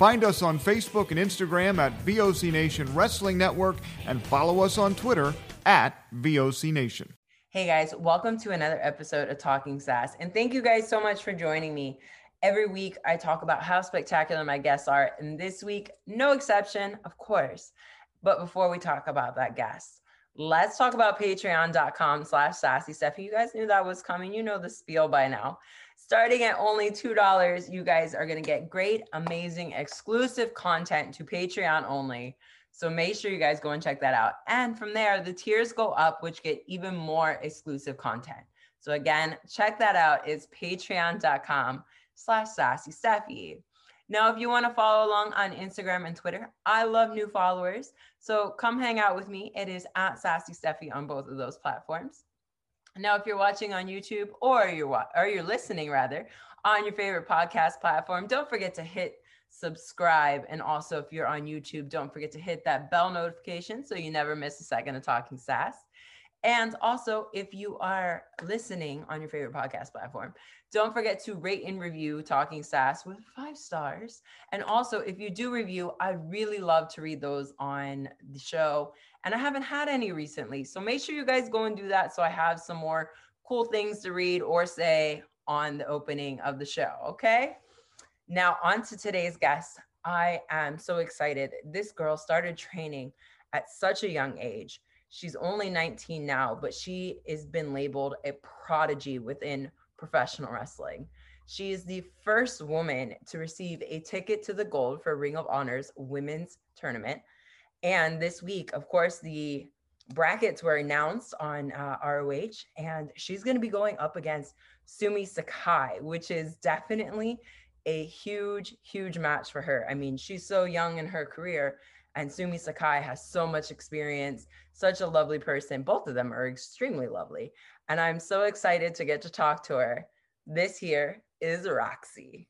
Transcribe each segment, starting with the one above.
Find us on Facebook and Instagram at VOC Nation Wrestling Network and follow us on Twitter at VOC Nation. Hey guys, welcome to another episode of Talking Sass. And thank you guys so much for joining me. Every week I talk about how spectacular my guests are. And this week, no exception, of course. But before we talk about that guest, let's talk about patreon.com slash sassy stuff. You guys knew that was coming. You know the spiel by now. Starting at only $2, you guys are going to get great, amazing, exclusive content to Patreon only. So make sure you guys go and check that out. And from there, the tiers go up, which get even more exclusive content. So again, check that out. It's patreon.com slash sassy. Now, if you want to follow along on Instagram and Twitter, I love new followers. So come hang out with me. It is at Sassy Steffi on both of those platforms. Now, if you're watching on YouTube or you're or you're listening rather on your favorite podcast platform, don't forget to hit subscribe. And also, if you're on YouTube, don't forget to hit that bell notification so you never miss a second of Talking Sass. And also, if you are listening on your favorite podcast platform, don't forget to rate and review Talking Sass with five stars. And also, if you do review, I'd really love to read those on the show. And I haven't had any recently. So make sure you guys go and do that so I have some more cool things to read or say on the opening of the show. Okay. Now, on to today's guest. I am so excited. This girl started training at such a young age. She's only 19 now, but she has been labeled a prodigy within professional wrestling. She is the first woman to receive a ticket to the gold for Ring of Honor's women's tournament. And this week, of course, the brackets were announced on uh, ROH, and she's going to be going up against Sumi Sakai, which is definitely a huge, huge match for her. I mean, she's so young in her career, and Sumi Sakai has so much experience, such a lovely person. Both of them are extremely lovely. And I'm so excited to get to talk to her. This here is Rok-C.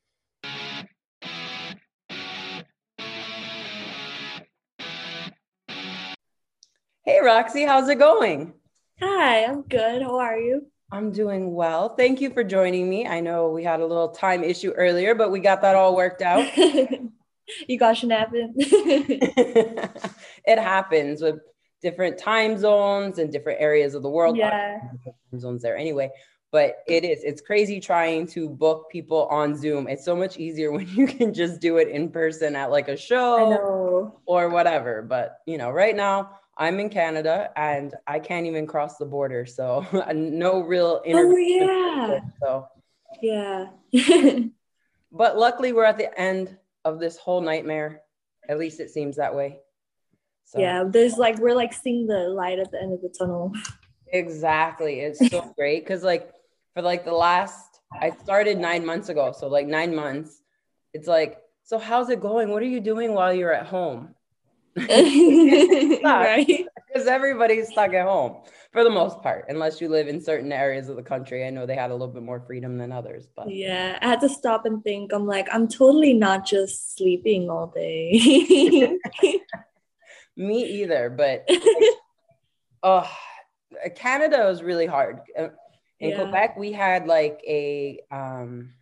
Hey, Rok-C, how's it going? Hi, I'm good. How are you? I'm doing well. Thank you for joining me. I know we had a little time issue earlier, but we got that all worked out. you got snapping. it happens with different time zones and different areas of the world. Yeah. Time zones there anyway. But it is, it's crazy trying to book people on Zoom. It's so much easier when you can just do it in person at like a show or whatever. But, you know, right now, I'm in Canada and I can't even cross the border, so no real interview. Oh yeah. So yeah. but luckily, we're at the end of this whole nightmare. At least it seems that way. So. Yeah, there's like we're like seeing the light at the end of the tunnel. Exactly. It's so great because like for like the last I started nine months ago, so like nine months. It's like, so how's it going? What are you doing while you're at home? right. Because everybody's stuck at home for the most part unless you live in certain areas of the country. I know they had a little bit more freedom than others but yeah i had to stop and think. I'm like i'm totally not just sleeping all day. Me either but oh canada was really hard. Uh, in yeah. quebec we had like a um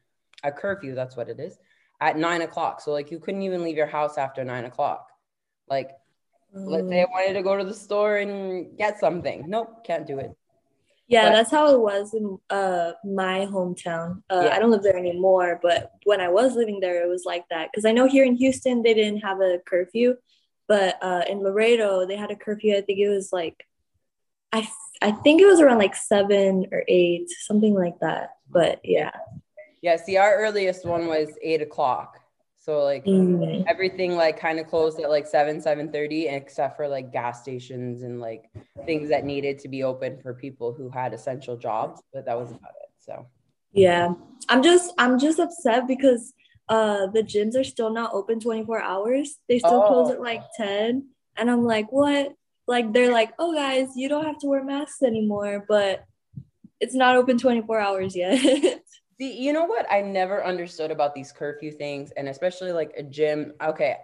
a curfew that's what it is at nine o'clock. So like you couldn't even leave your house after nine o'clock like, mm. let's say I wanted to go to the store and get something. Nope, can't do it. Yeah, but, that's how it was in uh, my hometown. Uh, yeah. I don't live there anymore, but when I was living there, it was like that. Because I know here in Houston, they didn't have a curfew. But uh, in Laredo, they had a curfew. I think it was like, I I think it was around like seven or eight, something like that. But yeah. Yeah. See, our earliest one was eight o'clock. So like mm. everything like kind of closed at like seven, seven thirty, except for like gas stations and like things that needed to be open for people who had essential jobs. But that was about it. So yeah, I'm just I'm just upset because uh the gyms are still not open 24 hours. They still oh. close at like 10, and I'm like, what? Like they're like, oh guys, you don't have to wear masks anymore, but it's not open 24 hours yet. See, you know what I never understood about these curfew things, and especially like a gym. Okay,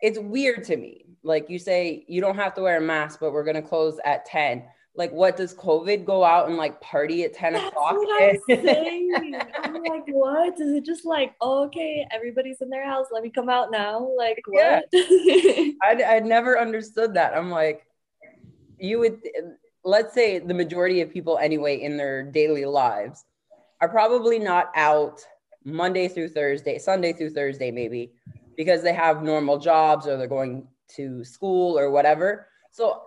it's weird to me. Like you say, you don't have to wear a mask, but we're gonna close at 10. Like, what does COVID go out and like party at 10 That's o'clock? What I'm, saying. I'm like, what? Is it just like, oh, okay, everybody's in their house, let me come out now? Like, what? Yeah. I I never understood that. I'm like, you would let's say the majority of people anyway in their daily lives are probably not out Monday through Thursday, Sunday through Thursday, maybe because they have normal jobs or they're going to school or whatever. So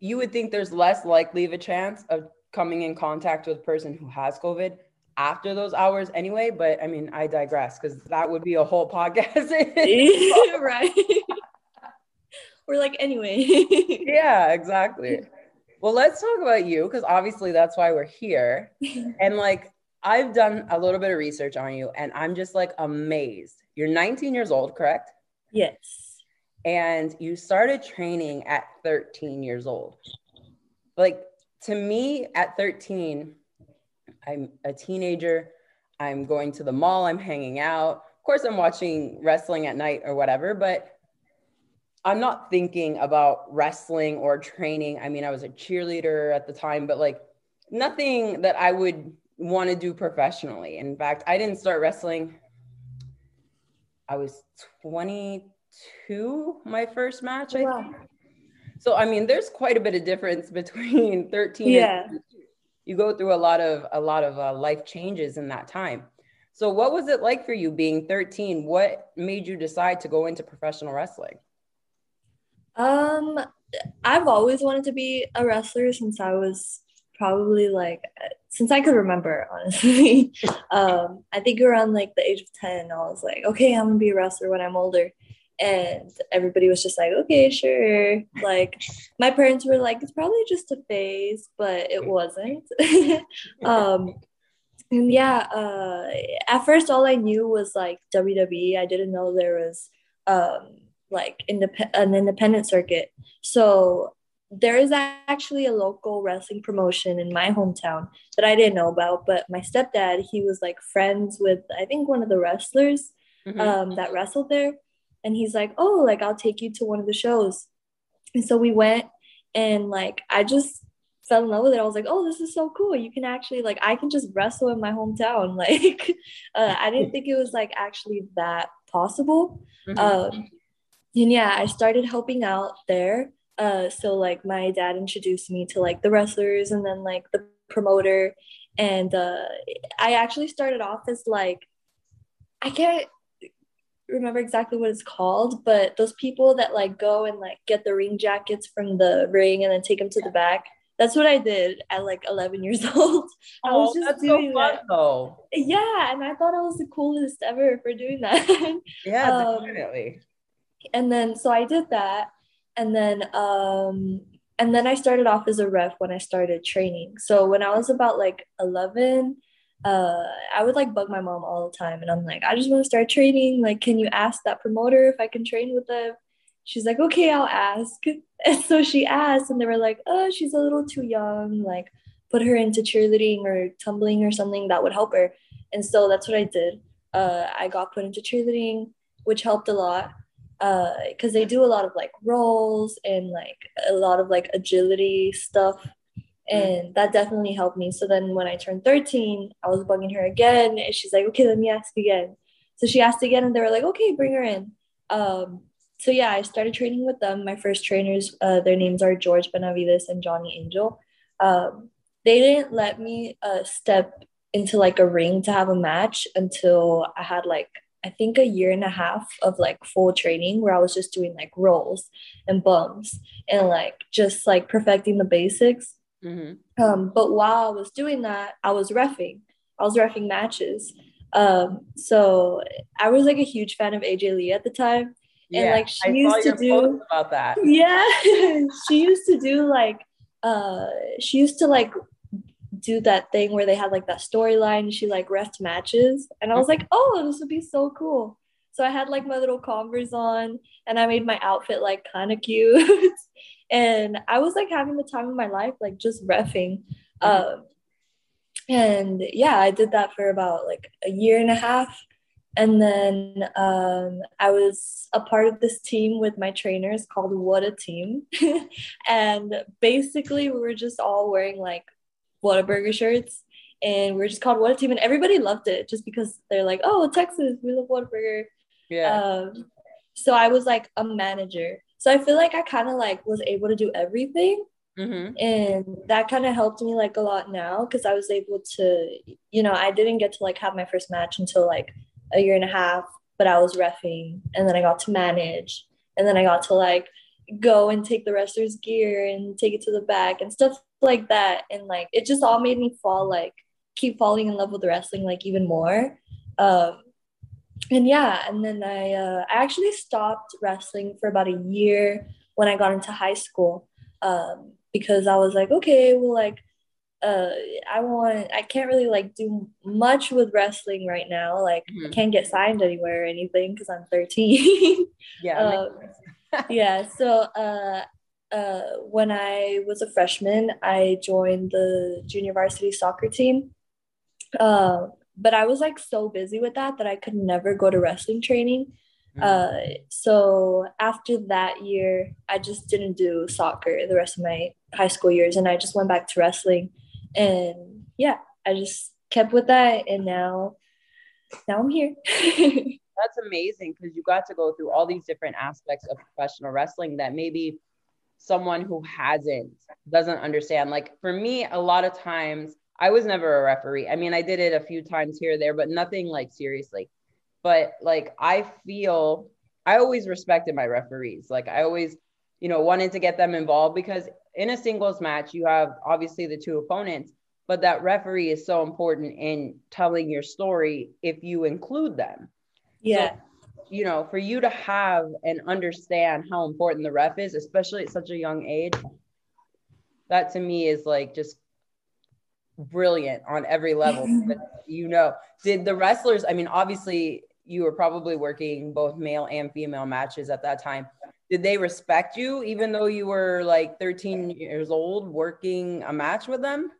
you would think there's less likely of a chance of coming in contact with a person who has COVID after those hours anyway. But I mean, I digress because that would be a whole podcast. right. We're like, anyway. yeah, exactly. Well, let's talk about you because obviously that's why we're here. And like, I've done a little bit of research on you and I'm just like amazed. You're 19 years old, correct? Yes. And you started training at 13 years old. Like to me, at 13, I'm a teenager. I'm going to the mall, I'm hanging out. Of course, I'm watching wrestling at night or whatever, but I'm not thinking about wrestling or training. I mean, I was a cheerleader at the time, but like nothing that I would want to do professionally. In fact, I didn't start wrestling. I was 22, my first match, I wow. think. So, I mean, there's quite a bit of difference between 13 yeah. and you go through a lot of a lot of uh, life changes in that time. So, what was it like for you being 13? What made you decide to go into professional wrestling? Um, I've always wanted to be a wrestler since I was probably like since I could remember, honestly. um, I think around like the age of 10, I was like, okay, I'm gonna be a wrestler when I'm older. And everybody was just like, okay, sure. Like my parents were like, it's probably just a phase, but it wasn't. um, and yeah, uh, at first all I knew was like WWE. I didn't know there was um, like indep- an independent circuit. So there is actually a local wrestling promotion in my hometown that I didn't know about, but my stepdad, he was like friends with I think one of the wrestlers mm-hmm. um, that wrestled there, and he's like, "Oh, like I'll take you to one of the shows," and so we went, and like I just fell in love with it. I was like, "Oh, this is so cool! You can actually like I can just wrestle in my hometown." Like, uh, I didn't think it was like actually that possible. Mm-hmm. Um, and yeah, I started helping out there uh, so like my dad introduced me to like the wrestlers and then like the promoter, and uh, I actually started off as like I can't remember exactly what it's called, but those people that like go and like get the ring jackets from the ring and then take them to the back. That's what I did at like 11 years old. I was oh, just that's doing so fun, that. though. Yeah, and I thought I was the coolest ever for doing that. yeah, um, definitely. And then so I did that, and then um and then I started off as a ref when I started training. So when I was about like 11, uh, I would like bug my mom all the time, and I'm like, I just want to start training. Like, can you ask that promoter if I can train with them? She's like, okay, I'll ask. And so she asked, and they were like, oh, she's a little too young. Like, put her into cheerleading or tumbling or something that would help her. And so that's what I did. Uh, I got put into cheerleading, which helped a lot because uh, they do a lot of like rolls and like a lot of like agility stuff. And that definitely helped me. So then when i turned 13 i was bugging her again and she's like okay let me ask again. So she asked again and they were like okay bring her in. Um, so yeah i started training with them. My first trainers uh, their names are george benavides and johnny angel. Um, they didn't let me uh, step into like a ring to have a match until i had like I think a year and a half of like full training where I was just doing like rolls and bumps and like just like perfecting the basics. Mm-hmm. Um, but while I was doing that, I was refing. I was refing matches. Um, so I was like a huge fan of AJ Lee at the time. And yeah, like she I used to do about that. Yeah. she used to do like uh she used to like do that thing where they had like that storyline. She like rest matches, and I was like, oh, this would be so cool. So I had like my little Converse on, and I made my outfit like kind of cute, and I was like having the time of my life, like just refing. Um, and yeah, I did that for about like a year and a half. And then um, I was a part of this team with my trainers called What a Team. and basically, we were just all wearing like Whataburger shirts, and we are just called What a Team, and everybody loved it just because they're like, "Oh, Texas, we love Whataburger." Yeah. Um, so I was like a manager, so I feel like I kind of like was able to do everything. Mm-hmm. And that kind of helped me like a lot now because I was able to, you know, I didn't get to like have my first match until like a year and a half, but I was refing and then I got to manage and then I got to like go and take the wrestler's gear and take it to the back and stuff like that. And like it just all made me fall like keep falling in love with wrestling like even more. Um and yeah and then i uh, i actually stopped wrestling for about a year when i got into high school um because i was like okay well like uh i want i can't really like do much with wrestling right now. Like mm-hmm. i can't get signed anywhere or anything because i'm 13 yeah um, yeah so uh uh, when I was a freshman, I joined the junior varsity soccer team. Uh, but I was like so busy with that that I could never go to wrestling training. Mm. Uh, so after that year, I just didn't do soccer the rest of my high school years, and I just went back to wrestling. And yeah, I just kept with that, and now, now I'm here. That's amazing because you got to go through all these different aspects of professional wrestling that maybe someone who hasn't doesn't understand. Like for me, a lot of times I was never a referee. I mean, I did it a few times here there, but nothing like seriously. But like I feel I always respected my referees. Like I always, you know, wanted to get them involved because in a singles match, you have obviously the two opponents, but that referee is so important in telling your story if you include them. Yeah. So you know, for you to have and understand how important the ref is, especially at such a young age, that to me is like just brilliant on every level. you know, did the wrestlers, I mean, obviously you were probably working both male and female matches at that time. Did they respect you even though you were like 13 years old working a match with them?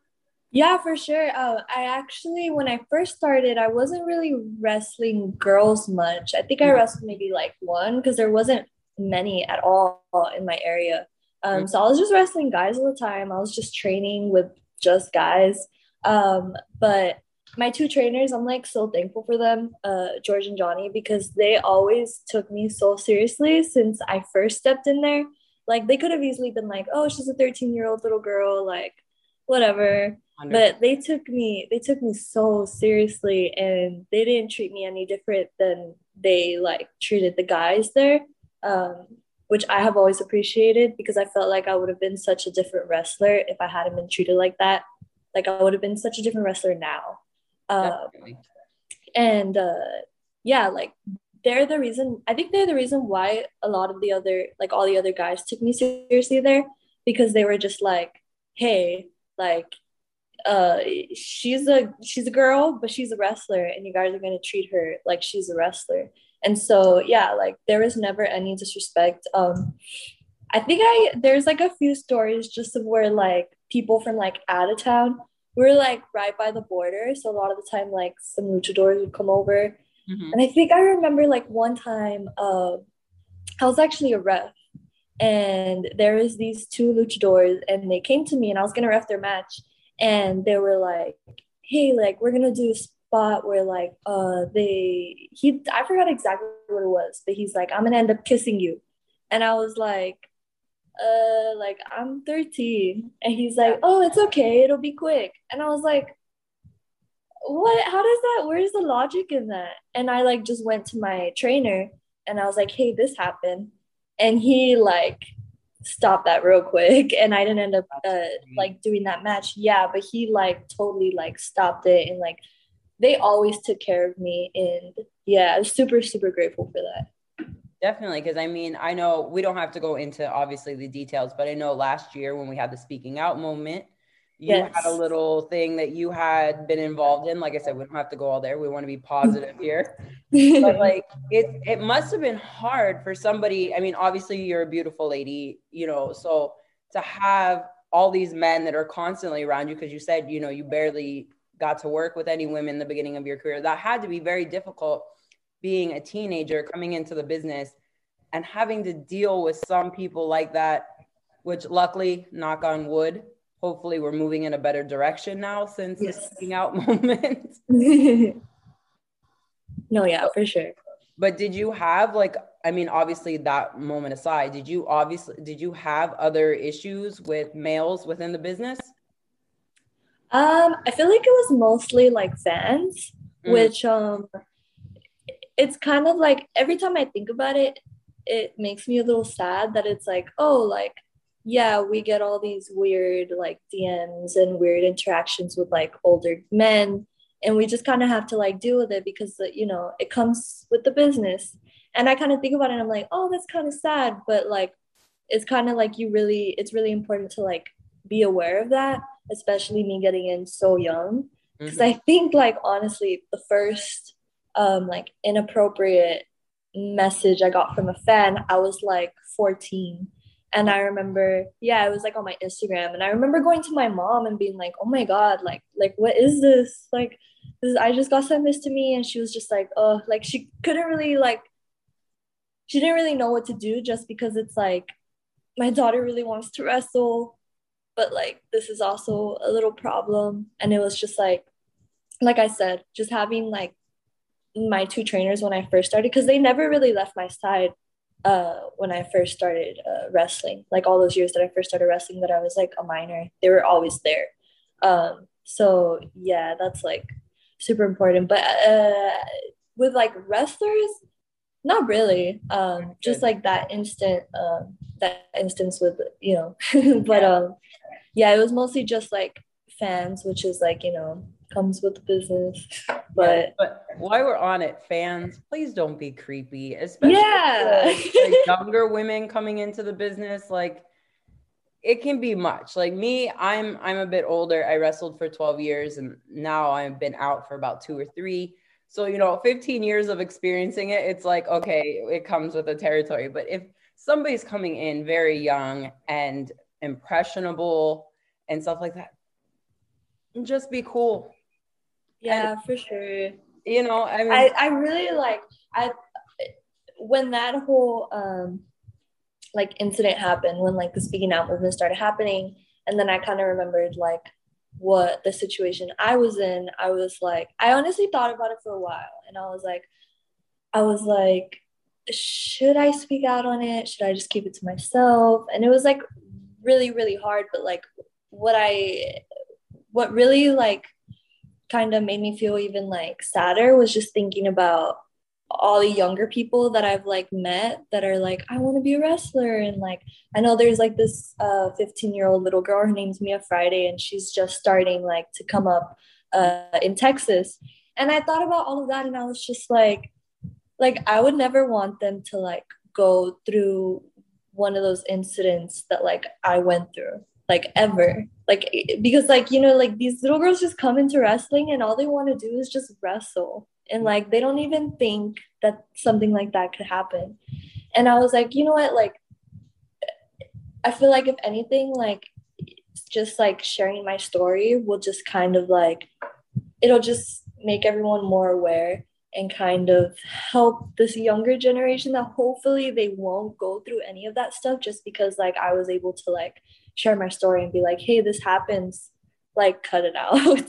Yeah, for sure. Uh, I actually, when I first started, I wasn't really wrestling girls much. I think I mm-hmm. wrestled maybe like one because there wasn't many at all in my area. Um, mm-hmm. so I was just wrestling guys all the time. I was just training with just guys. Um, but my two trainers, I'm like so thankful for them, uh, George and Johnny, because they always took me so seriously since I first stepped in there. Like they could have easily been like, "Oh, she's a 13 year old little girl," like whatever but they took me they took me so seriously and they didn't treat me any different than they like treated the guys there um, which i have always appreciated because i felt like i would have been such a different wrestler if i hadn't been treated like that. Like i would have been such a different wrestler now. Um, and uh, yeah like they're the reason i think they're the reason why a lot of the other like all the other guys took me seriously there because they were just like hey like uh she's a she's a girl but she's a wrestler and you guys are going to treat her like she's a wrestler. And so yeah like there was never any disrespect. Um i think i there's like a few stories just of where like people from like out of town we're like right by the border. So a lot of the time like some luchadors would come over. Mm-hmm. and i think i remember like one time uh i was actually a ref and there was these two luchadors and they came to me and i was going to ref their match and they were like, "Hey, like we're gonna do a spot where like uh they he I forgot exactly what it was, but he's like, I'm gonna end up kissing you," and I was like, "Uh, like I'm 13," and he's like, "Oh, it's okay, it'll be quick," and I was like, what? How does that where's the logic in that? And i like just went to my trainer and i was like hey this happened. And he like stopped that real quick and i didn't end up uh, like doing that match. Yeah but he like totally like stopped it and like they always took care of me and yeah i'm super super grateful for that. Definitely because i mean i know we don't have to go into obviously the details but i know last year when we had the speaking out moment you yes. had a little thing that you had been involved in. Like I said, we don't have to go all there. We want to be positive here. but like it it must have been hard for somebody. I mean, obviously you're a beautiful lady, you know, so to have all these men that are constantly around you, because you said, you know, you barely got to work with any women in the beginning of your career. That had to be very difficult being a teenager coming into the business and having to deal with some people like that, which luckily, knock on wood, hopefully we're moving in a better direction now since yes. the speaking out moment. no, yeah, for sure. But did you have like I mean obviously that moment aside, did you obviously did you have other issues with males within the business? Um, I feel like it was mostly like fans, mm. which um it's kind of like every time I think about it, it makes me a little sad that it's like, oh, like yeah, we get all these weird like DMs and weird interactions with like older men. And we just kind of have to like deal with it because, you know, it comes with the business. And I kind of think about it and I'm like, oh, that's kind of sad. But like, it's kind of like you really, it's really important to like be aware of that, especially me getting in so young. Because mm-hmm. I think, like, honestly, the first um, like inappropriate message I got from a fan, I was like 14 and i remember yeah it was like on my instagram and i remember going to my mom and being like oh my god like like what is this? Like this i just got sent this to me and she was just like oh like she couldn't really like she didn't really know what to do just because it's like my daughter really wants to wrestle but like this is also a little problem. And it was just like like i said just having like my two trainers when i first started because they never really left my side uh, when I first started uh, wrestling, like all those years that I first started wrestling, that I was like a minor, they were always there. Um, so yeah, that's like super important. But uh, with like wrestlers, not really. Um, just like that instant, um, that instance with you know, but um, yeah, it was mostly just like fans, which is like you know comes with business. But but while we're on it, fans, please don't be creepy, especially yeah. like younger women coming into the business. Like it can be much. Like me, I'm I'm a bit older. I wrestled for 12 years and now I've been out for about two or three. So, you know, 15 years of experiencing it, it's like, okay, it comes with the territory. But if somebody's coming in very young and impressionable and stuff like that, just be cool yeah, and, for sure. You know, I mean, I, I really like I when that whole um like incident happened when like the speaking out movement started happening and then I kind of remembered like what the situation I was in I was like I honestly thought about it for a while and I was like I was like should I speak out on it should I just keep it to myself and it was like really really hard but like what I what really like kind of made me feel even like sadder was just thinking about all the younger people that I've like met that are like, I want to be a wrestler. And like, I know there's like this uh 15 year old little girl, her name's Mia Friday, and she's just starting like to come up uh in Texas. And I thought about all of that and I was just like, like I would never want them to like go through one of those incidents that like I went through like ever. Like because like you know like these little girls just come into wrestling and all they want to do is just wrestle. And like they don't even think that something like that could happen. And i was like you know what? Like i feel like if anything like just like sharing my story will just kind of like it'll just make everyone more aware and kind of help this younger generation that hopefully they won't go through any of that stuff just because like I was able to like share my story and be like, hey, this happens, like cut it out.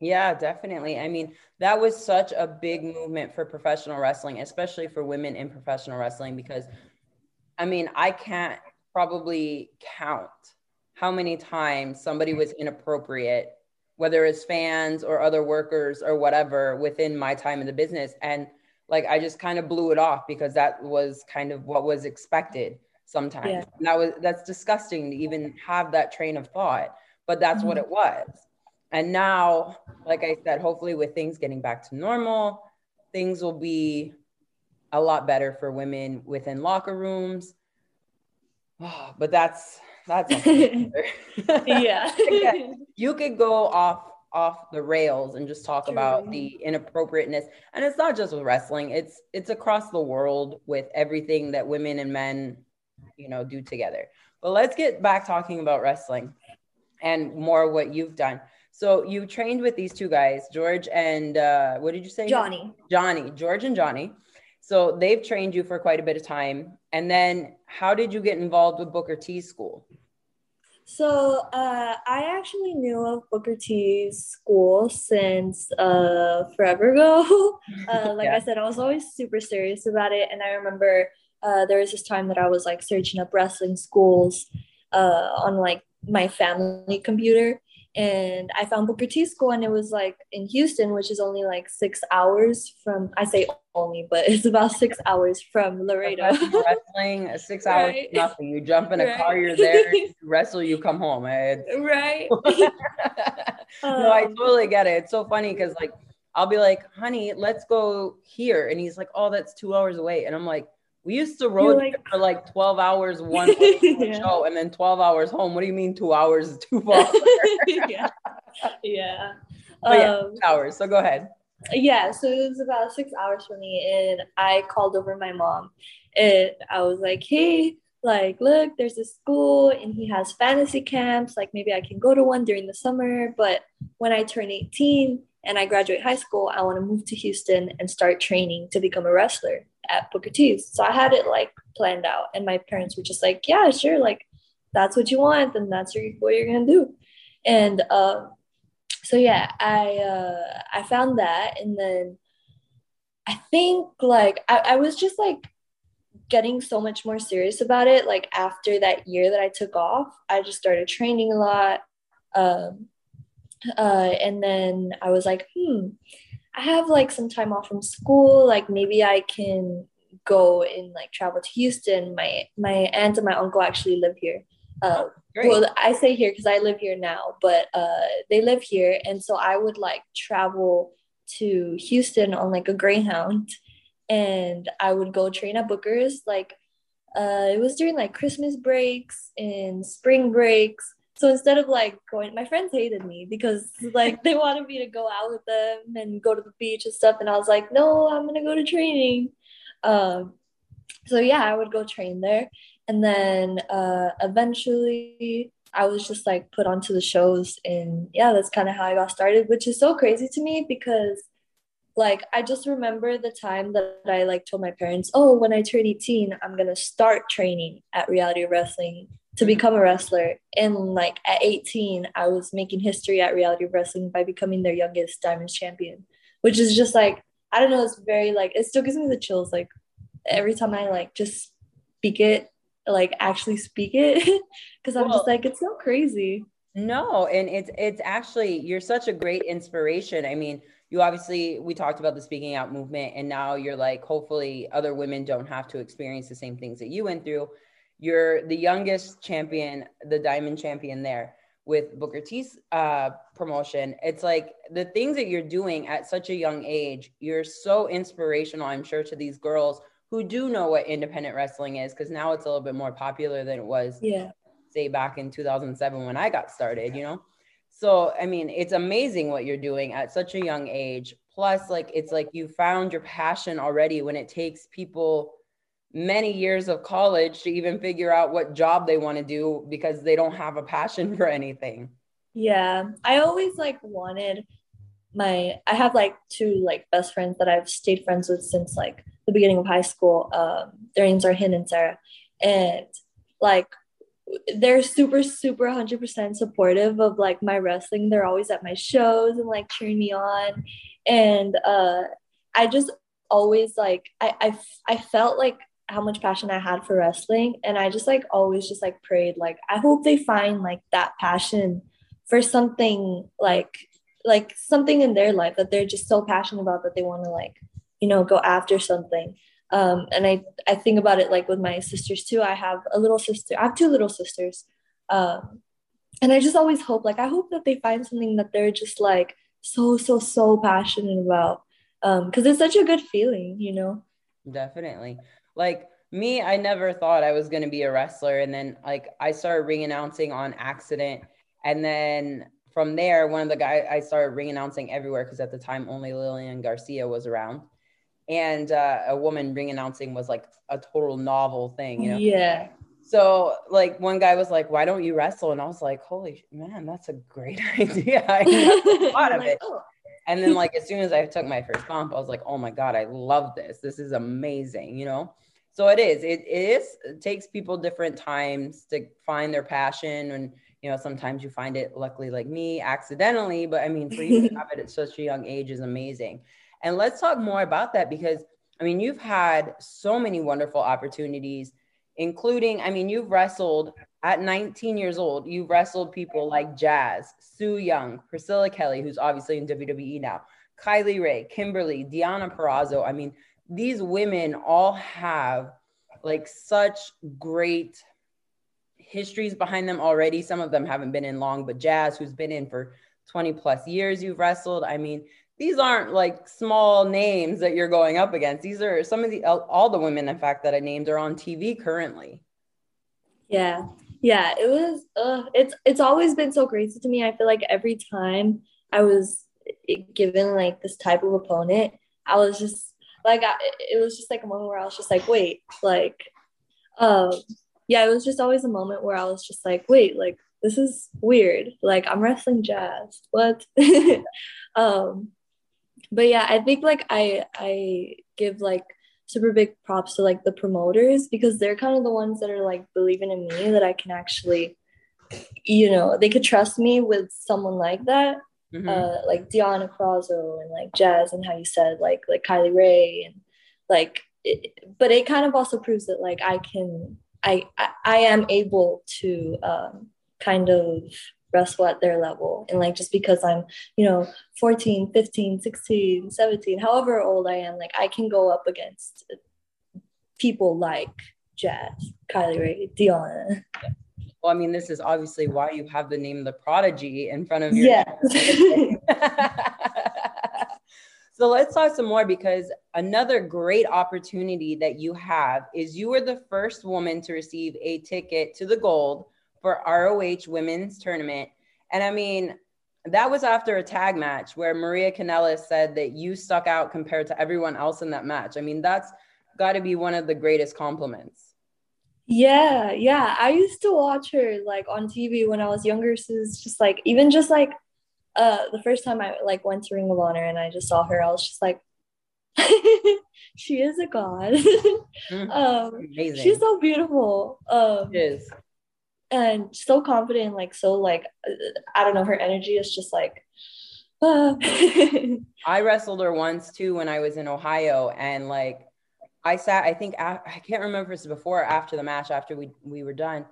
Yeah, definitely. I mean, that was such a big movement for professional wrestling, especially for women in professional wrestling, because I mean, I can't probably count how many times somebody was inappropriate whether it's fans or other workers or whatever within my time in the business. And like I just kind of blew it off because that was kind of what was expected sometimes. Yeah. And that was that's disgusting to even have that train of thought, but that's mm-hmm. what it was. And now, like I said, hopefully with things getting back to normal, things will be a lot better for women within locker rooms. Oh, but that's that's yeah. you could go off off the rails and just talk True. about the inappropriateness and it's not just with wrestling it's it's across the world with everything that women and men you know do together. But let's get back talking about wrestling and more what you've done. So you trained with these two guys george and uh, what did you say? Johnny. Johnny george and johnny. So they've trained you for quite a bit of time. And then how did you get involved with booker t school? So uh, I actually knew of Booker T's school since uh, forever ago. uh, like yeah. I said, I was always super serious about it, and I remember uh, there was this time that I was like searching up wrestling schools uh, on like my family computer, and I found Booker T school and it was like in Houston, which is only like six hours from I say only, but it's about six hours from Laredo. Wrestling six hours right. nothing. You jump in a right. car, you're there, you wrestle, you come home. It's... Right. no, I um, totally get it. It's so funny because like I'll be like, honey, let's go here. And he's like, Oh, that's two hours away. And I'm like, we used to road like, for like 12 hours one yeah. show and then 12 hours home. What do you mean two hours is too far? yeah. Yeah. But yeah, um, hours. So go ahead. Yeah. So it was about six hours for me. And I called over my mom and I was like, hey, like, look, there's a school and he has fantasy camps. Like, maybe I can go to one during the summer. But when I turn 18, and I graduate high school, I want to move to Houston and start training to become a wrestler at Booker T's. So I had it like planned out, and my parents were just like, "Yeah, sure, like that's what you want, then that's what you're gonna do." And uh, so yeah, I uh, I found that, and then I think like I, I was just like getting so much more serious about it. Like after that year that I took off, I just started training a lot. Um, uh, and then I was like, hmm, I have like some time off from school. Like maybe I can go and like travel to Houston. My my aunt and my uncle actually live here. Uh, oh, well, I say here because I live here now, but uh, they live here, and so I would like travel to Houston on like a Greyhound, and I would go train at Booker's. Like uh, it was during like Christmas breaks and spring breaks so instead of like going, my friends hated me because like they wanted me to go out with them and go to the beach and stuff. And I was like, no, I'm to go to training. Um, so yeah, I would go train there. And then uh, eventually I was just like put onto the shows. And yeah, that's kind of how I got started, which is so crazy to me because like I just remember the time that I like told my parents, oh, when I turn 18, I'm to start training at reality wrestling to become a wrestler. And like at 18, I was making history at Reality Wrestling by becoming their youngest Diamonds champion, which is just like, I don't know, it's very like, it still gives me the chills. Like every time I like just speak it, like actually speak it, because I'm well, just like, it's so crazy. No, and it's it's actually you're such a great inspiration. I mean, you obviously we talked about the speaking out movement, and now you're like, hopefully, other women don't have to experience the same things that you went through you're the youngest champion, the diamond champion there with Booker T's uh, promotion. It's like the things that you're doing at such a young age, you're so inspirational, I'm sure, to these girls who do know what independent wrestling is, because now it's a little bit more popular than it was, yeah. say, back in 2007 when I got started, you know? So, I mean, it's amazing what you're doing at such a young age. Plus, like, it's like you found your passion already when it takes people many years of college to even figure out what job they want to do because they don't have a passion for anything. Yeah. I always like wanted my I have like two like best friends that I've stayed friends with since like the beginning of high school. Um their names are Hin and Sarah. And like they're super super 100% supportive of like my wrestling. They're always at my shows and like cheering me on and uh I just always like I I, I felt like how much passion I had for wrestling. And I just like always just like prayed, like, I hope they find like that passion for something like like something in their life that they're just so passionate about that they want to like you know go after something. Um, and I, I think about it like with my sisters too. I have a little sister i have two little sisters um, and i just always hope like i hope that they find something that they're just like so so so passionate about um because um, it's such a good feeling you know? Definitely like me i never thought i was going to be a wrestler and then like i started ring announcing on accident and then from there one of the guys i started ring announcing everywhere because at the time only lillian garcia was around. And uh, a woman ring announcing was like a total novel thing you know? Yeah. So like one guy was like why don't you wrestle? And i was like holy man that's a great idea. I thought of it. Oh. and then like as soon as i took my first comp i was like oh my god i love this. This is amazing you know so it is it, it is it takes people different times to find their passion and you know sometimes you find it luckily like me accidentally but i mean for you to have it at such a young age is amazing and let's talk more about that because I mean, you've had so many wonderful opportunities, including, I mean, you've wrestled at 19 years old, you've wrestled people like Jazz, Su Yung Priscilla Kelly, who's obviously in WWE now, Kylie Rae, Kimberly, Deonna Purrazzo. I mean, these women all have like such great histories behind them already. Some of them haven't been in long, but Jazz, who's been in for 20 plus years, you've wrestled. I mean, these aren't like small names that you're going up against. These are some of the all the women, in fact, that I named are on TV currently. Yeah, yeah, it was. Uh, it's it's always been so crazy to me. I feel like every time I was given like this type of opponent, I was just like, I, it was just like a moment where I was just like, wait, like, um, yeah, it was just always a moment where I was just like, wait, like this is weird. Like I'm wrestling jazz. What? um, but yeah i think like i i give like super big props to like the promoters because they're kind of the ones that are like believing in me that i can actually you know they could trust me with someone like that mm-hmm. uh like Deonna Purrazzo and like Jazz and how you said like like Kylie Rae and like it, but it kind of also proves that like I can I I, I am able to um kind of wrestle at their level. And like just because i'm you know 14 15 16 17 however old i am like i can go up against people like jazz kylie Rae, Deonna well i mean this is obviously why you have the name the prodigy in front of you yeah so let's talk some more because another great opportunity that you have is you were the first woman to receive a ticket to the gold for ROH women's tournament. And I mean, that was after a tag match where Maria Kanellis said that you stuck out compared to everyone else in that match. I mean, that's got to be one of the greatest compliments. Yeah, yeah. I used to watch her like on TV when I was younger. So it's just like even just like uh the first time I like went to Ring of Honor and I just saw her, I was just like she is a god. Mm-hmm. um Amazing. she's so beautiful. Um she is and so confident like so like i don't know her energy is just like uh. i wrestled her once too when i was in ohio and like i sat i think i can't remember if it's before or after the match after we we were done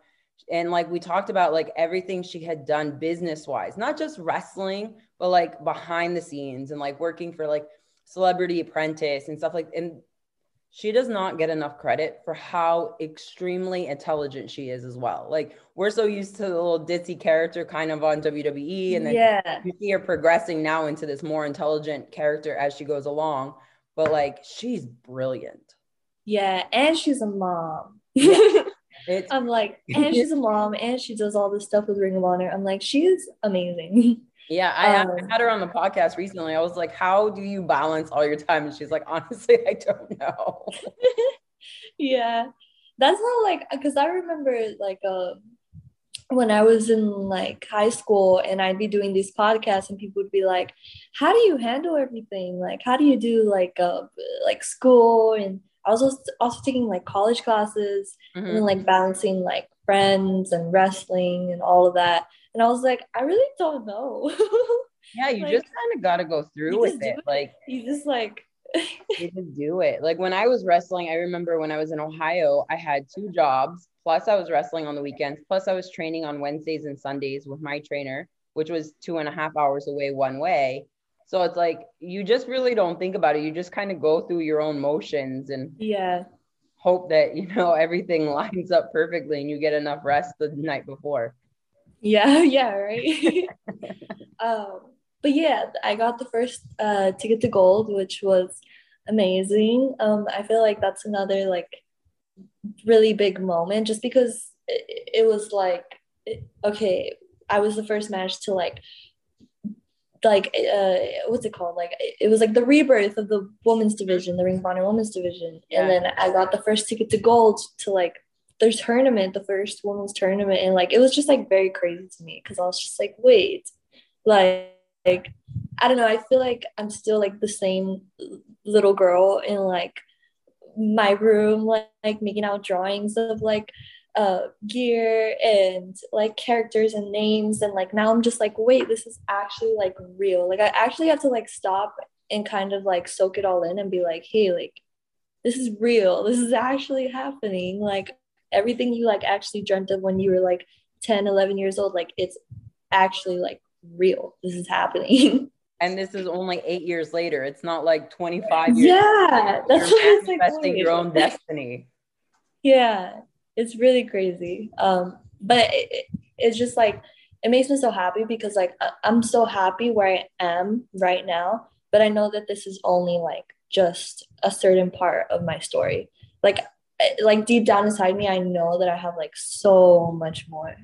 and like we talked about like everything she had done business wise not just wrestling but like behind the scenes and like working for like celebrity apprentice and stuff like and she does not get enough credit for how extremely intelligent she is as well. Like we're so used to the little ditzy character kind of on WWE, and then yeah. you see her progressing now into this more intelligent character as she goes along. But like she's brilliant. Yeah, and she's a mom. Yeah. I'm like, and she's a mom, and she does all this stuff with Ring of Honor. I'm like, she's amazing. Yeah, I, um, had her on the podcast recently. I was like, "How do you balance all your time?" And she's like, "Honestly, I don't know." yeah, that's how like because I remember like uh, when I was in like high school and I'd be doing these podcasts and people would be like, "How do you handle everything? Like, how do you do like uh like school?" And I was also, also taking like college classes mm-hmm. and then, like balancing like friends and wrestling and all of that. And I was like, I really don't know. yeah, you like, just kind of got to go through with it. it. Like, you just like, you just do it. Like when I was wrestling, I remember when I was in Ohio, I had two jobs. Plus, I was wrestling on the weekends. Plus, I was training on Wednesdays and Sundays with my trainer, which was two and a half hours away one way. So it's like you just really don't think about it. You just kind of go through your own motions and yeah, hope that you know everything lines up perfectly and you get enough rest the night before. Yeah, yeah, right. um, but yeah, I got the first uh, ticket to gold, which was amazing. Um, I feel like that's another like really big moment, just because it, it was like, okay, I was the first match to like like uh what's it called? Like it was like the rebirth of the women's division the ring of honor women's division. Yeah. and then i got the first ticket to gold to like their tournament the first women's tournament. And like it was just like very crazy to me because i was just like wait. Like like i don't know. I feel like i'm still like the same little girl in like my room like, like making out drawings of like uh gear and like characters and names. And like now i'm just like wait this is actually like real. Like i actually have to like stop and kind of like soak it all in and be like hey like this is real. This is actually happening. Like everything you like actually dreamt of when you were like 10 11 years old like it's actually like real. This is happening. And this is only eight years later. It's not like 25 years yeah that's what manifesting like, your own destiny. Yeah it's really crazy. Um, but it, it's just like it makes me so happy because like I'm so happy where I am right now, but I know that this is only like just a certain part of my story. Like like deep down inside me, I know that I have like so much more.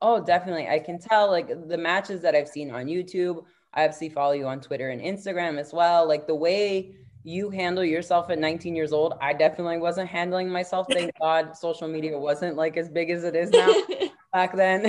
Oh, definitely. I can tell like the matches that I've seen on YouTube. I obviously follow you on Twitter and Instagram as well. Like the way you handle yourself at 19 years old. I definitely wasn't handling myself. Thank God social media wasn't like as big as it is now back then.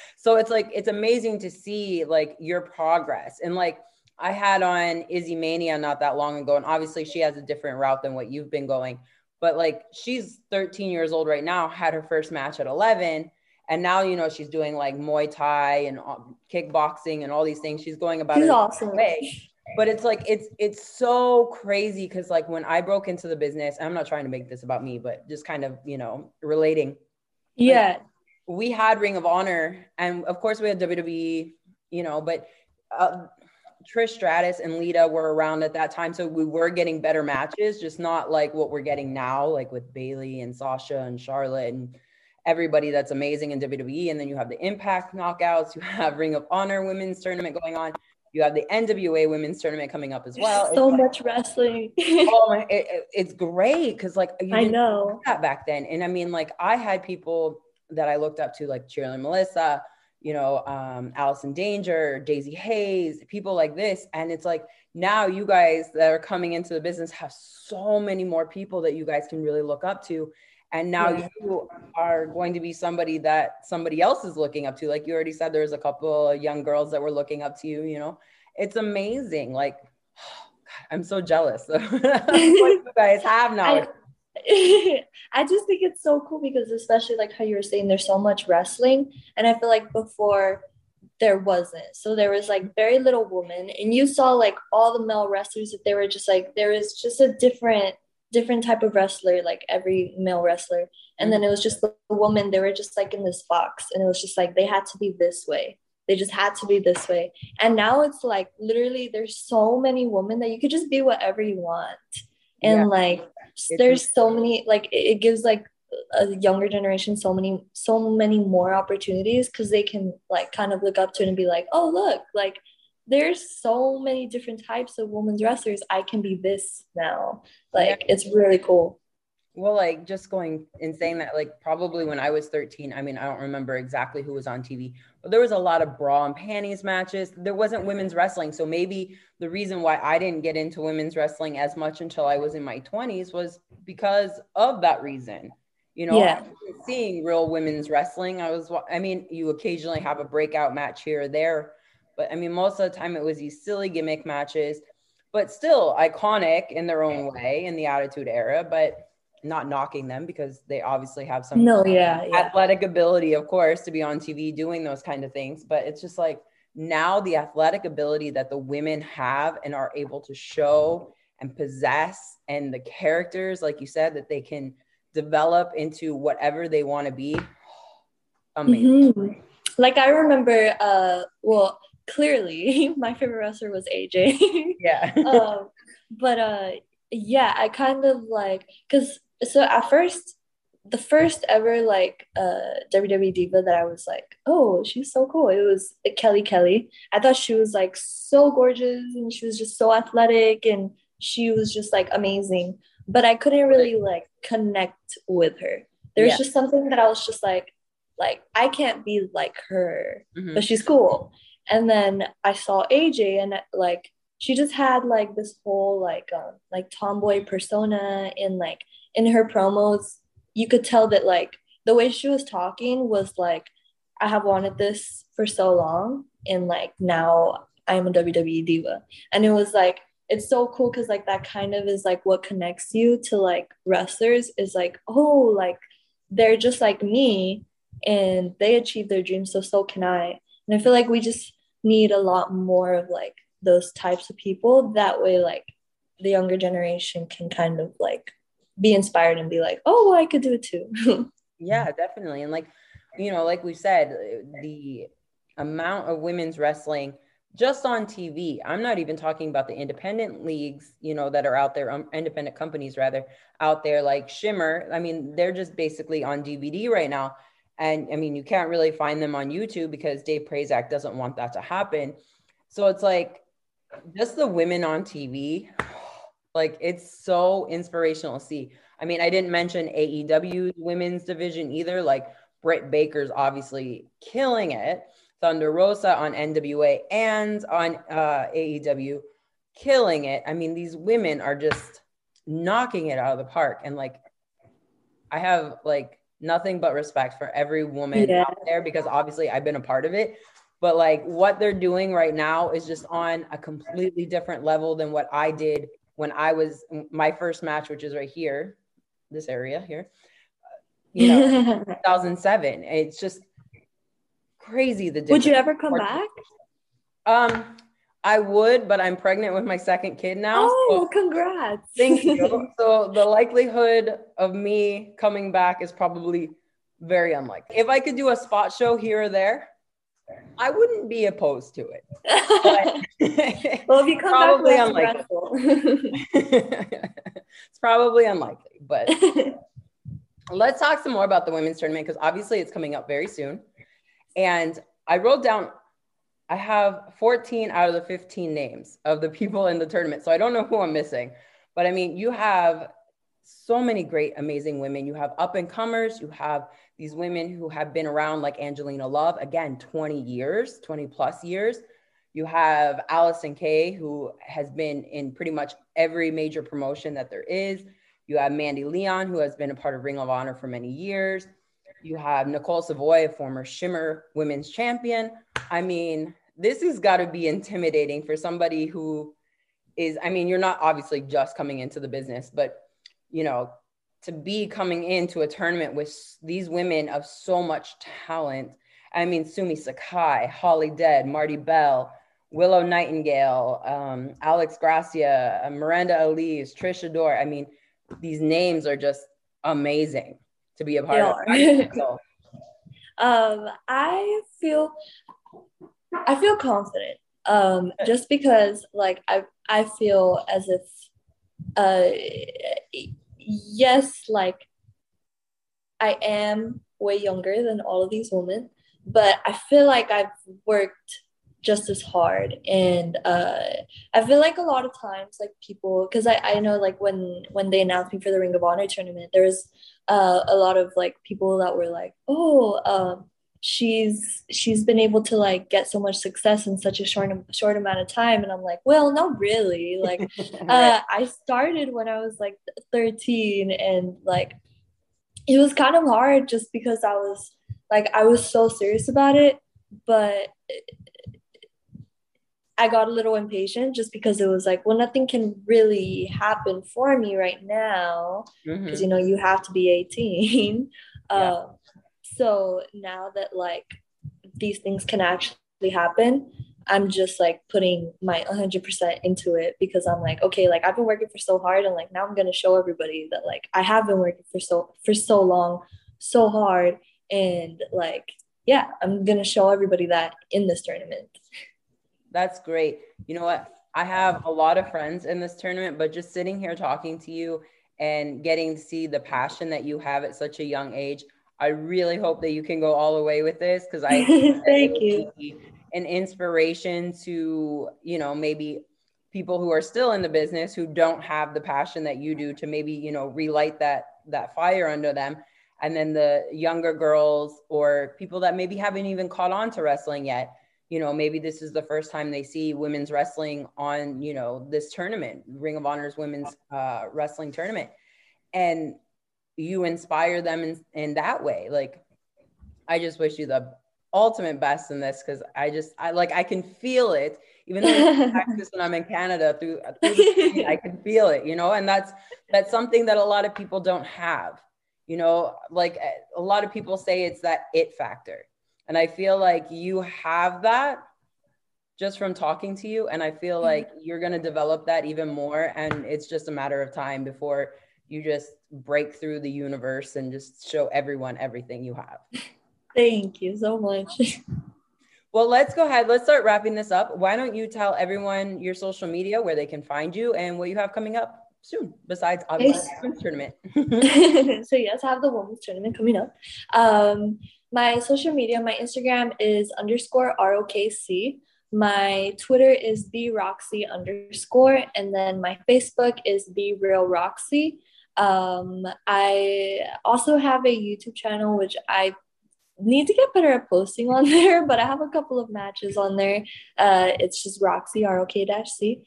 so it's like it's amazing to see like your progress. And like I had on Izzy Mania not that long ago, and obviously she has a different route than what you've been going. But like she's 13 years old right now, had her first match at 11 and now you know she's doing like Muay Thai and uh, kickboxing and all these things. She's going about she's it awesome. way but it's like it's it's so crazy because like when i broke into the business i'm not trying to make this about me but just kind of you know relating. Yeah. Like, we had ring of honor and of course we had wwe you know but uh, trish stratus and lita were around at that time so we were getting better matches just not like what we're getting now like with bayley and sasha and charlotte and everybody that's amazing in wwe and then you have the impact knockouts you have ring of honor women's tournament going on you have the NWA women's tournament coming up as well. So much wrestling. oh my, it, it's great because like I know that back then, and I mean like I had people that I looked up to like Cheerleader Melissa, you know, um, Allison Danger, Daizee Haze, people like this, and it's like now you guys that are coming into the business have so many more people that you guys can really look up to and now yeah. you are going to be somebody that somebody else is looking up to. Like you already said there's a couple of young girls that were looking up to you you know? It's amazing. Like oh God, i'm so jealous of what you guys have now. I, I just think it's so cool because especially like how you were saying there's so much wrestling and i feel like before there wasn't. So there was like very little woman and you saw like all the male wrestlers that they were just like there is just a different different type of wrestler, like every male wrestler. And then it was just the woman, they were just like in this box. And it was just like they had to be this way. They just had to be this way. And now it's like literally there's so many women that you could just be whatever you want. And yeah. like there's so many like it gives like a younger generation so many so many more opportunities because they can like kind of look up to it and be like, oh look, like there's so many different types of women's wrestlers. I can be this now. Like yeah. it's really cool. Well, like just going and saying that, like probably when I was 13, I mean, I don't remember exactly who was on TV, but there was a lot of bra and panties matches. There wasn't women's wrestling. So maybe the reason why I didn't get into women's wrestling as much until I was in my 20s was because of that reason. You know, yeah. seeing real women's wrestling. I was, I mean, you occasionally have a breakout match here or there, but I mean, most of the time it was these silly gimmick matches, but still iconic in their own way in the Attitude Era. But not knocking them because they obviously have some no, yeah, yeah, athletic ability, of course, to be on TV doing those kind of things. But it's just like now the athletic ability that the women have and are able to show and possess, and the characters, like you said, that they can develop into whatever they want to be. Amazing. Mm-hmm. like I remember, uh, well, clearly my favorite wrestler was AJ. Yeah. um, but uh, yeah, I kind of like because so at first, the first ever like uh WWE diva that I was like, oh, she's so cool. It was Kelly Kelly. I thought she was like so gorgeous and she was just so athletic and she was just like amazing. But I couldn't really like connect with her. There's Yeah. just something that I was just like, like I can't be like her Mhm. but she's cool. And then I saw AJ and like she just had like this whole like um like tomboy persona in like in her promos you could tell that like the way she was talking was like I have wanted this for so long and like now I'm a WWE diva. And it was like it's so cool because like that kind of is like what connects you to like wrestlers is like oh like they're just like me and they achieve their dreams so so can i and i feel like we just need a lot more of like those types of people that way like the younger generation can kind of like be inspired and be like oh well, i could do it too Yeah, definitely. And like, you know, like we said, the amount of women's wrestling just on TV. I'm not even talking about the independent leagues, you know, that are out there, um, independent companies rather, out there like Shimmer. I mean, they're just basically on DVD right now. And I mean, you can't really find them on YouTube because Dave Prazak doesn't want that to happen. So it's like just the women on TV, like it's so inspirational to see. I mean, I didn't mention AEW's women's division either. Like Britt Baker's obviously killing it. Thunder Rosa on NWA and on uh, AEW, killing it. I mean, these women are just knocking it out of the park. And like, I have like nothing but respect for every woman Yeah. out there because obviously I've been a part of it. But like, what they're doing right now is just on a completely different level than what I did when I was my first match, which is right here, this area here. You know, 2007. It's just crazy the difference. would you ever come back Um, I would, but I'm pregnant with my second kid now. oh so congrats thank you. so the likelihood of me coming back is probably very unlikely. If I could do a spot show here or there, I wouldn't be opposed to it. But well if you come Probably back unlikely. unlikely. it's probably unlikely, but let's talk some more about the women's tournament because obviously it's coming up very soon. And I wrote down, I have 14 out of the 15 names of the people in the tournament. So I don't know who I'm missing, but I mean, you have so many great, amazing women. You have up and comers, you have these women who have been around, like Angelina Love, again, 20 years, 20 plus years. You have Allysin Kay, who has been in pretty much every major promotion that there is. You have Mandy Leon, who has been a part of Ring of Honor for many years. You have Nicole Savoy, former Shimmer women's champion. I mean, this has got to be intimidating for somebody who is, I mean, you're not obviously just coming into the business, but, you know, to be coming into a tournament with these women of so much talent. I mean, Sumi Sakai, Holly Dead, Marti Belle, Willow Nightingale, um, Alex Gracia, uh, Miranda Alize, Trish Adora. I mean, these names are just amazing to be a part They of. So, Um, I feel I feel confident. Um, just because like I I feel as if uh yes, like I am way younger than all of these women, but I feel like I've worked just as hard and uh I feel like a lot of times like people because I, I know like when when they announced me for the Ring of Honor tournament there was uh, a lot of like people that were like oh um she's she's been able to like get so much success in such a short short amount of time. And I'm like well not really. Like uh, I started when I was like 13 and like it was kind of hard just because I was like I was so serious about it. But I got a little impatient just because it was like well nothing can really happen for me right now because you know you have to be 18 Yeah. um, so now that like these things can actually happen i'm just like putting my 100% into it because i'm like okay like i've been working for so hard and like now i'm gonna show everybody that like i have been working for so for so long so hard and like yeah, I'm gonna show everybody that in this tournament. That's great. You know what? I have a lot of friends in this tournament, but just sitting here talking to you and getting to see the passion that you have at such a young age, I really hope that you can go all the way with this because I thank you. An inspiration to, you know, maybe people who are still in the business who don't have the passion that you do to maybe, you know, relight that that fire under them. And then the younger girls or people that maybe haven't even caught on to wrestling yet you know, maybe this is the first time they see women's wrestling on, you know, this tournament, Ring of Honor's women's uh, wrestling tournament. And you inspire them in, in that way. Like, I just wish you the ultimate best in this because I just, I like, I can feel it. Even though when I'm in Canada through, through I can feel it, you know, and that's, that's something that a lot of people don't have, you know, like a lot of people say it's that it factor and I feel like you have that just from talking to you. And I feel mm-hmm. like you're going to develop that even more. And it's just a matter of time before you just break through the universe and just show everyone everything you have. Thank you so much. Well, let's go ahead. Let's start wrapping this up. Why don't you tell everyone your social media, where they can find you, and what you have coming up soon, besides obviously the women's tournament? so yes, I have the women's tournament coming up. Um, my social media, my Instagram is underscore ROKC. My Twitter is the Roxy underscore, and then my Facebook is the Real Roxy. Um, I also have a YouTube channel which I need to get better at posting on there, but I have a couple of matches on there. Uh, it's just Roxy R O K C.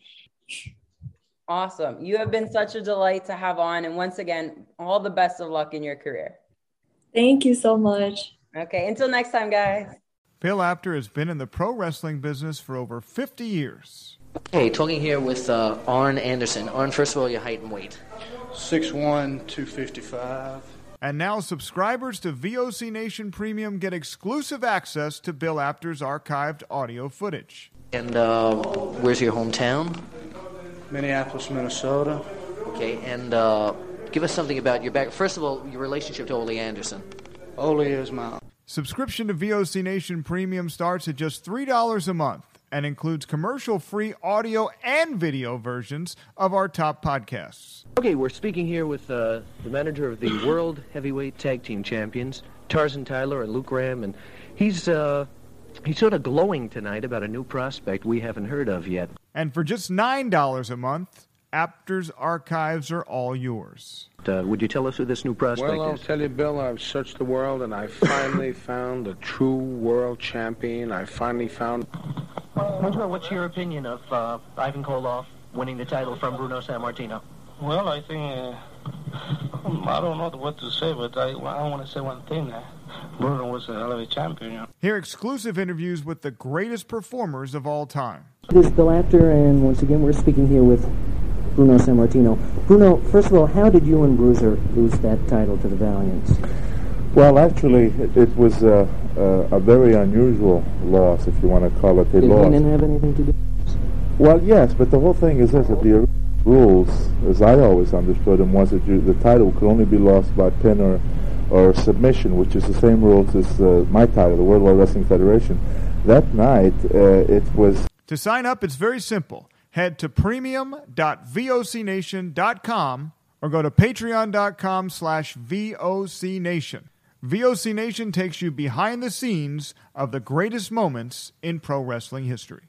Awesome. You have been such a delight to have on. And once again, all the best of luck in your career. Thank you so much. Okay, until next time, guys. Bill Apter has been in the pro wrestling business for over 50 years. Hey, talking here with uh, Arn Anderson. Arn, first of all, your height and weight. 6'1", 255. And now subscribers to VOC Nation Premium get exclusive access to Bill Apter's archived audio footage. And uh, where's your hometown? Minneapolis, Minnesota. Okay, and uh, give us something about your back. First of all, your relationship to Ole Anderson. Ole is my. Subscription to VOC Nation Premium starts at just $3 a month and includes commercial free audio and video versions of our top podcasts. Okay, we're speaking here with uh, the manager of the World Heavyweight Tag Team Champions, Tarzan Tyler and Luke Graham, and he's uh, he's sort of glowing tonight about a new prospect we haven't heard of yet. And for just $9 a month, Apter's archives are all yours. Uh, would you tell us who this new prospect well, I'll is? tell you, Bill, I've searched the world and I finally found a true world champion. I finally found. Well, what's your opinion of uh, Ivan Koloff winning the title from Bruno Sammartino? Well, I think. Uh, I don't know what to say, but I, I want to say one thing. Uh, Bruno was a hell of a champion. You know? Hear exclusive interviews with the greatest performers of all time. This is Bill Apter, and once again, we're speaking here with Bruno Sammartino. Bruno, first of all, how did you and Bruiser lose that title to the Valiants? Well, actually, it was a, a, a very unusual loss, if you want to call it a did loss. Did have anything to do? Well, yes, but the whole thing is this: that the rules, as I always understood them, was that you, the title could only be lost by pin or or submission, which is the same rules as uh, my title, the World Wide Wrestling Federation. That night, uh, it was. To sign up, it's very simple head to premium.vocnation.com or go to patreon.com slash vocnation. VOC Nation takes you behind the scenes of the greatest moments in pro wrestling history.